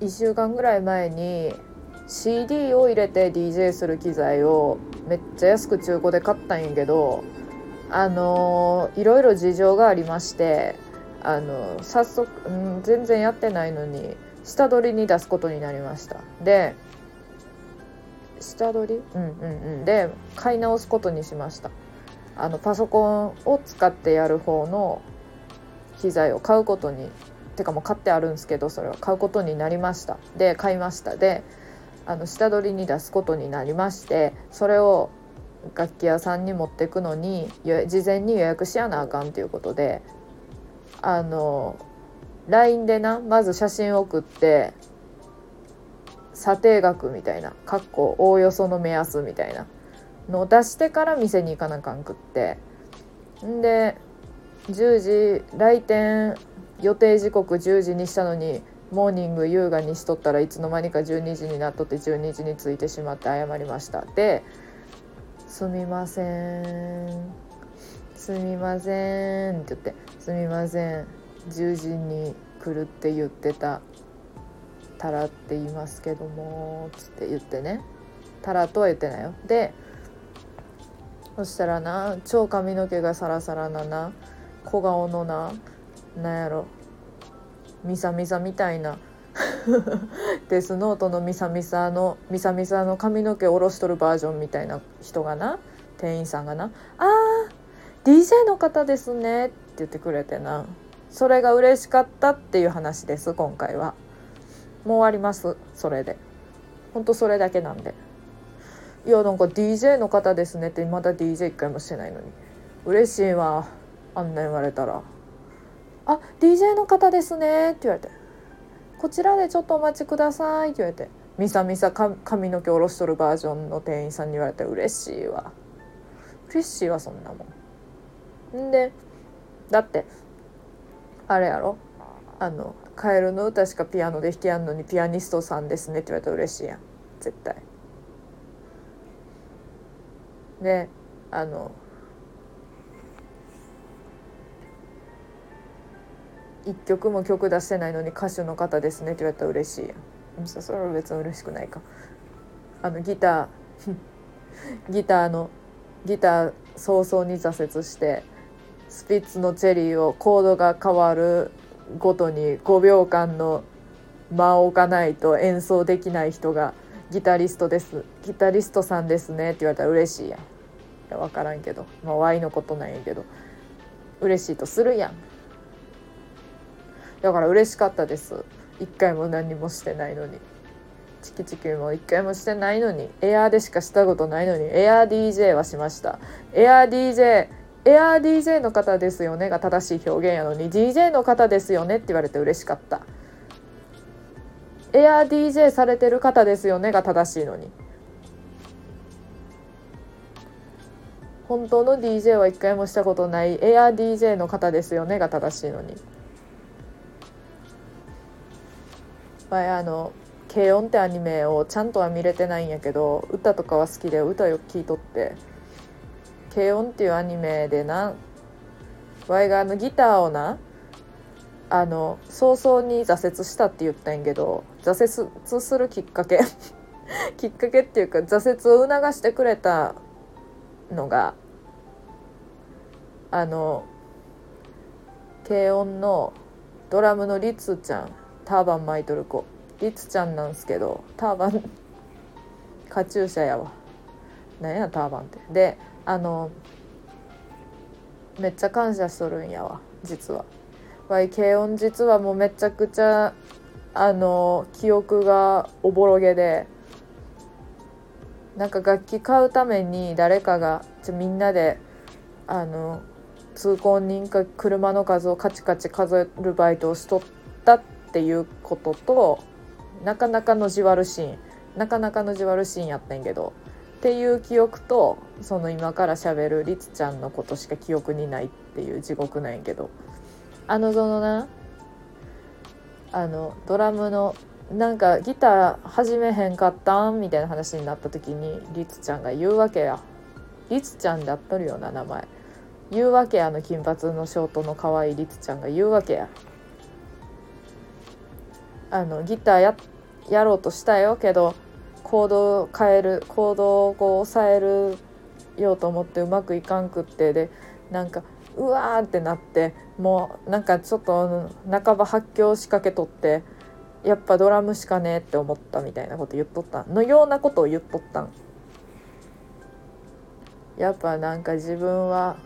1週間ぐらい前に CD を入れて DJ する機材をめっちゃ安く中古で買ったんやけどあのー、いろいろ事情がありましてあの早速、うん、全然やってないのに下取りに出すことになりました。で下取り？うんうんうん。で買い直すことにしました。あのパソコンを使ってやる方の機材を買うことにてかもう買ってあるんですけどそれは買うことになりました。で買いました。であの下取りに出すことになりましてそれを楽器屋さんに持ってくのに事前に予約しやなあかんっていうことであの LINE でなまず写真送って査定額みたいなかっこおおよその目安みたいなの出してから店に行かなあかんくって。んで10時来店予定時刻10時にしたのにモーニング優雅にしとったらいつの間にか12時になっとって12時に着いてしまって謝りました。ですみません。すみませんって言ってすみません。10時に来るって言ってた。タラって言いますけどもつって言ってね。タラとは言ってないよ。でそしたらな超髪の毛がサラサラなな小顔のななんやろミサミサみたいな デスノートのミサミサのミサミサの髪の毛下ろしとるバージョンみたいな人がな店員さんがな「あー DJ の方ですね」って言ってくれてなそれが嬉しかったっていう話です今回は。もう終わりますそれで。ほんとそれだけなんで。いやなんか DJ の方ですねってまだ DJ 一回もしてないのに。嬉しいわあんな言われたら。あ DJ の方ですね」って言われて「こちらでちょっとお待ちください」って言われて。みさみさ髪の毛下ろしとるバージョンの店員さんに言われて。嬉しいわ。嬉しいわそんなもん。んでだってあれやろ。あの「カエルの歌しかピアノで弾きやんのにピアニストさんですね」って言われたら嬉しいやん。絶対。であの一曲も曲出してないのに歌手の方ですねって言われたら嬉しいそれは別に嬉しくないか。あのギター ギターのギター早々に挫折してスピッツのチェリーをコードが変わるごとに5秒間の間を置かないと演奏できない人がギタリストです。ギタリストさんですね。って言われたら嬉しいやん。いや分からんけど。まあ Y のことなんやけど。嬉しいとするやん。だから嬉しかったです。一回も何もしてないのに。チキチキも一回もしてないのに。エアーでしかしたことないのに。エアー DJ はしました。エアー DJ エアー DJ の方ですよねが正しい表現やのに。DJ の方ですよねって言われて嬉しかった。エアー DJ されてる方ですよねが正しいのに本当の DJ は一回もしたことないエアー DJ の方ですよねが正しいのに。あの「軽音」ってアニメをちゃんとは見れてないんやけど歌とかは好きで歌よく聴いとって「軽音」っていうアニメでなワイがあのギターをなあの早々に挫折したって言ったんやけど挫折するきっかけ きっかけっていうか挫折を促してくれたのがあの軽音のドラムのリツちゃんターバン巻いとる子りつちゃんなんすけどターバン カチューシャやわ。なんやターバンって。であのめっちゃ感謝しとるんやわ実は。わい軽音実はもうめちゃくちゃあの記憶がおぼろげでなんか楽器買うために誰かがじゃみんなであの通行人か車の数をカチカチ数えるバイトをしとったっていうこととなかなかのじわるシーンなかなかのじわるシーンやったんけどっていう記憶とその今からしゃべるりつちゃんのことしか記憶にないっていう地獄なんやけど。あのそのなあのドラムのなんかギター始めへんかったんみたいな話になった時にりつちゃんが言うわけや。りつちゃんであっとるような名前。言うわけやあの金髪のショートの可愛いりつちゃんが言うわけや。あのギターややろうとしたよけどコードを変えるコードをこう抑えるようと思ってうまくいかんくってでなんかうわーってなってもうなんかちょっと半ば発狂しかけとってやっぱドラムしかねえって思ったみたいなこと言っとった。のようなことを言っとったん。やっぱなんか自分は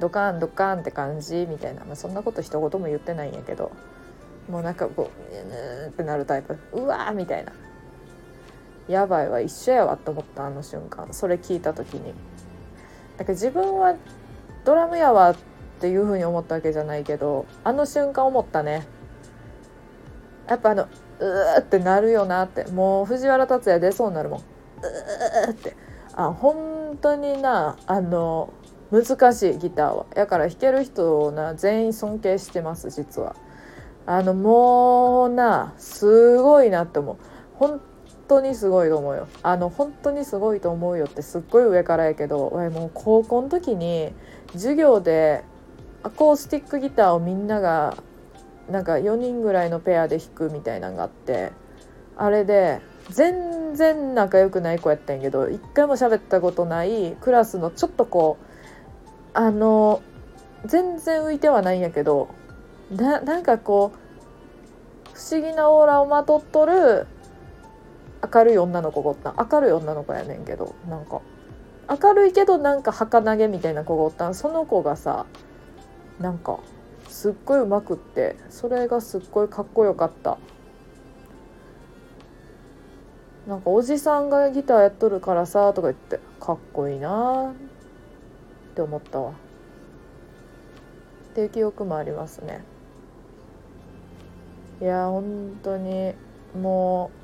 ドカンドカンって感じみたいな、まあ、そんなこと一言も言ってないんやけどもうなんかこううーってなるタイプ。うわーみたいな。やばいわ一緒やわって思ったあの瞬間。それ聞いた時に。なんか自分はドラムやわっていう風に思ったわけじゃないけどあの瞬間思ったね。やっぱあのうーってなるよなって。もう藤原竜也出そうになるもん。うーって。あ本当になあの難しいギターは。やから弾ける人をな全員尊敬してます実は。あのもうなすごいなって思う。本当にすごいと思うよ。あの本当にすごいと思うよってすっごい上からやけど俺もう高校の時に授業でアコースティックギターをみんながなんか4人ぐらいのペアで弾くみたいなのがあってあれで全然仲良くない子やったんやけど一回も喋ったことないクラスのちょっとこうあの全然浮いてはないんやけどななんかこう不思議なオーラをまとっとる明るい女の子がおった明るい女の子やねんけど。なんか。明るいけどなんか儚げみたいな子がおったん。その子がさなんかすっごいうまくってそれがすっごいかっこよかった。なんかおじさんがギターやっとるからさとか言ってかっこいいなって思ったわ。っていう記憶もありますね。いや本当にもう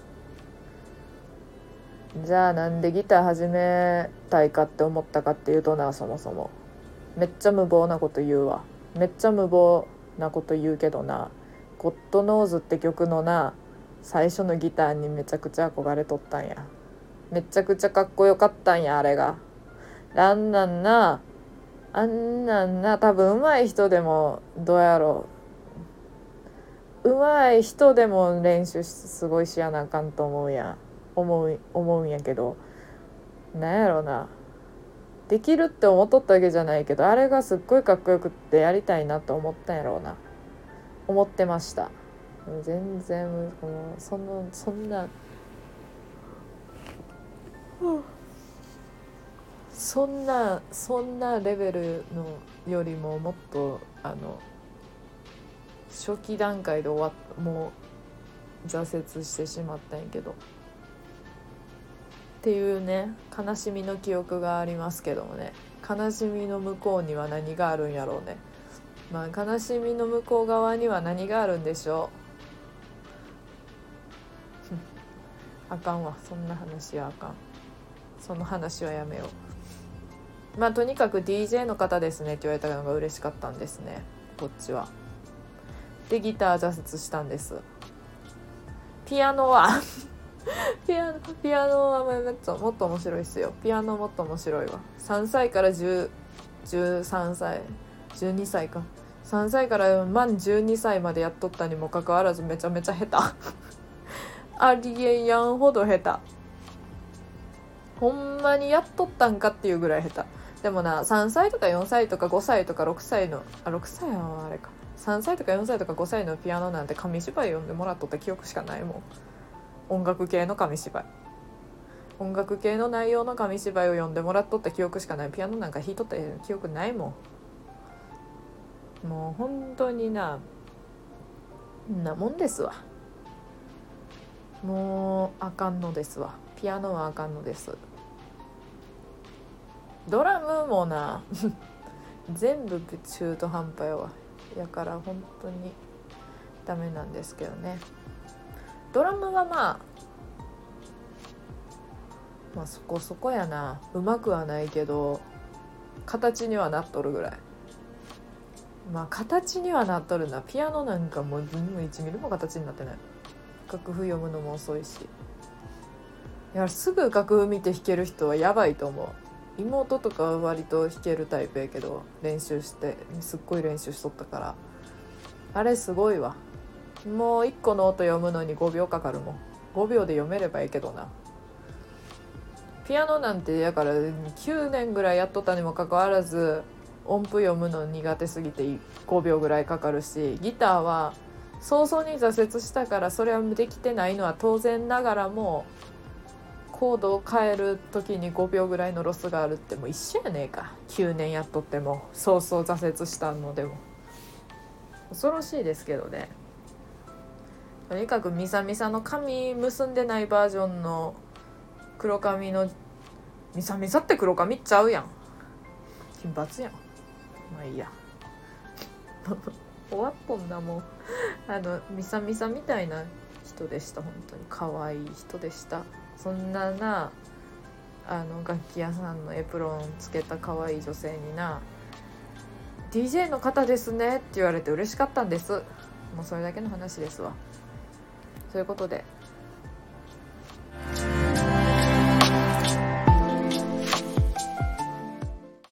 じゃあなんでギター始めたいかって思ったかっていうとなそもそも。めっちゃ無謀なこと言うわ。めっちゃ無謀なこと言うけどな「ゴッドノーズ」って曲のな最初のギターにめちゃくちゃ憧れとったんや。めちゃくちゃかっこよかったんやあれが。あんなんなあんなんな多分上手い人でもどうやろう。上手い人でも練習すごいしやなあかんと思うやん。思う思うんやけどなんやろな。できるって思っとったわけじゃないけどあれがすっごいかっこよくってやりたいなと思ったんやろうな。思ってました。全然もうそのそんな、そんなそんなレベルのよりももっとあの初期段階で終わっもう挫折してしまったんやけど。っていうね悲しみの記憶がありますけどもね。悲しみの向こうには何があるんやろうね。まあ悲しみの向こう側には何があるんでしょう。あかんわ。そんな話はあかん。その話はやめよう。まあとにかく DJ の方ですね。って言われたのが嬉しかったんですね。こっちは。でギター挫折したんです。ピアノは。ピアノピアノはもっともっと面白いっすよ。ピアノもっと面白いわ。3歳から10 13歳。12歳か。3歳から満12歳までやっとったにもかかわらずめちゃめちゃ下手。ありえんやんほど下手。ほんまにやっとったんかっていうぐらい下手。でもな3歳とか4歳とか5歳とか6歳のあ6歳はあれか。3歳とか4歳とか5歳のピアノなんて紙芝居読んでもらっとった記憶しかないもん。音楽系の紙芝居。音楽系の内容の紙芝居を読んでもらっとった記憶しかない。ピアノなんか弾いとった記憶ないもん。もう本当になんなもんですわ。もうあかんのですわ。ピアノはあかんのです。ドラムもな 全部中途半端やわ。やから本当にダメなんですけどね。ドラムはまあまあそこそこやな。うまくはないけど形にはなっとるぐらい。まあ形にはなっとるな。ピアノなんかもう1ミリも形になってない。楽譜読むのも遅いし。いやすぐ楽譜見て弾ける人はやばいと思う。妹とかは割と弾けるタイプやけど練習してすっごい練習しとったから。あれすごいわ。もう1個の音読むのに5秒かかるもん。5秒で読めればいいけどな。ピアノなんてやから9年ぐらいやっとったにもかかわらず音符読むの苦手すぎて5秒ぐらいかかるしギターは早々に挫折したからそれはできてないのは当然ながらもコードを変える時に5秒ぐらいのロスがあるってもう一緒やねえか。9年やっとってもそうそう挫折したのでも。恐ろしいですけどね。とにかくミサミサの髪結んでないバージョンの黒髪のミサミサって黒髪ちゃうやん。金髪やん。まあいいや。終わっとんなもうあのミサミサみたいな人でした本当に。可愛い人でした。そんななあの楽器屋さんのエプロンつけた可愛い女性にな「DJ の方ですね」って言われて嬉しかったんです。もうそれだけの話ですわ。ということで。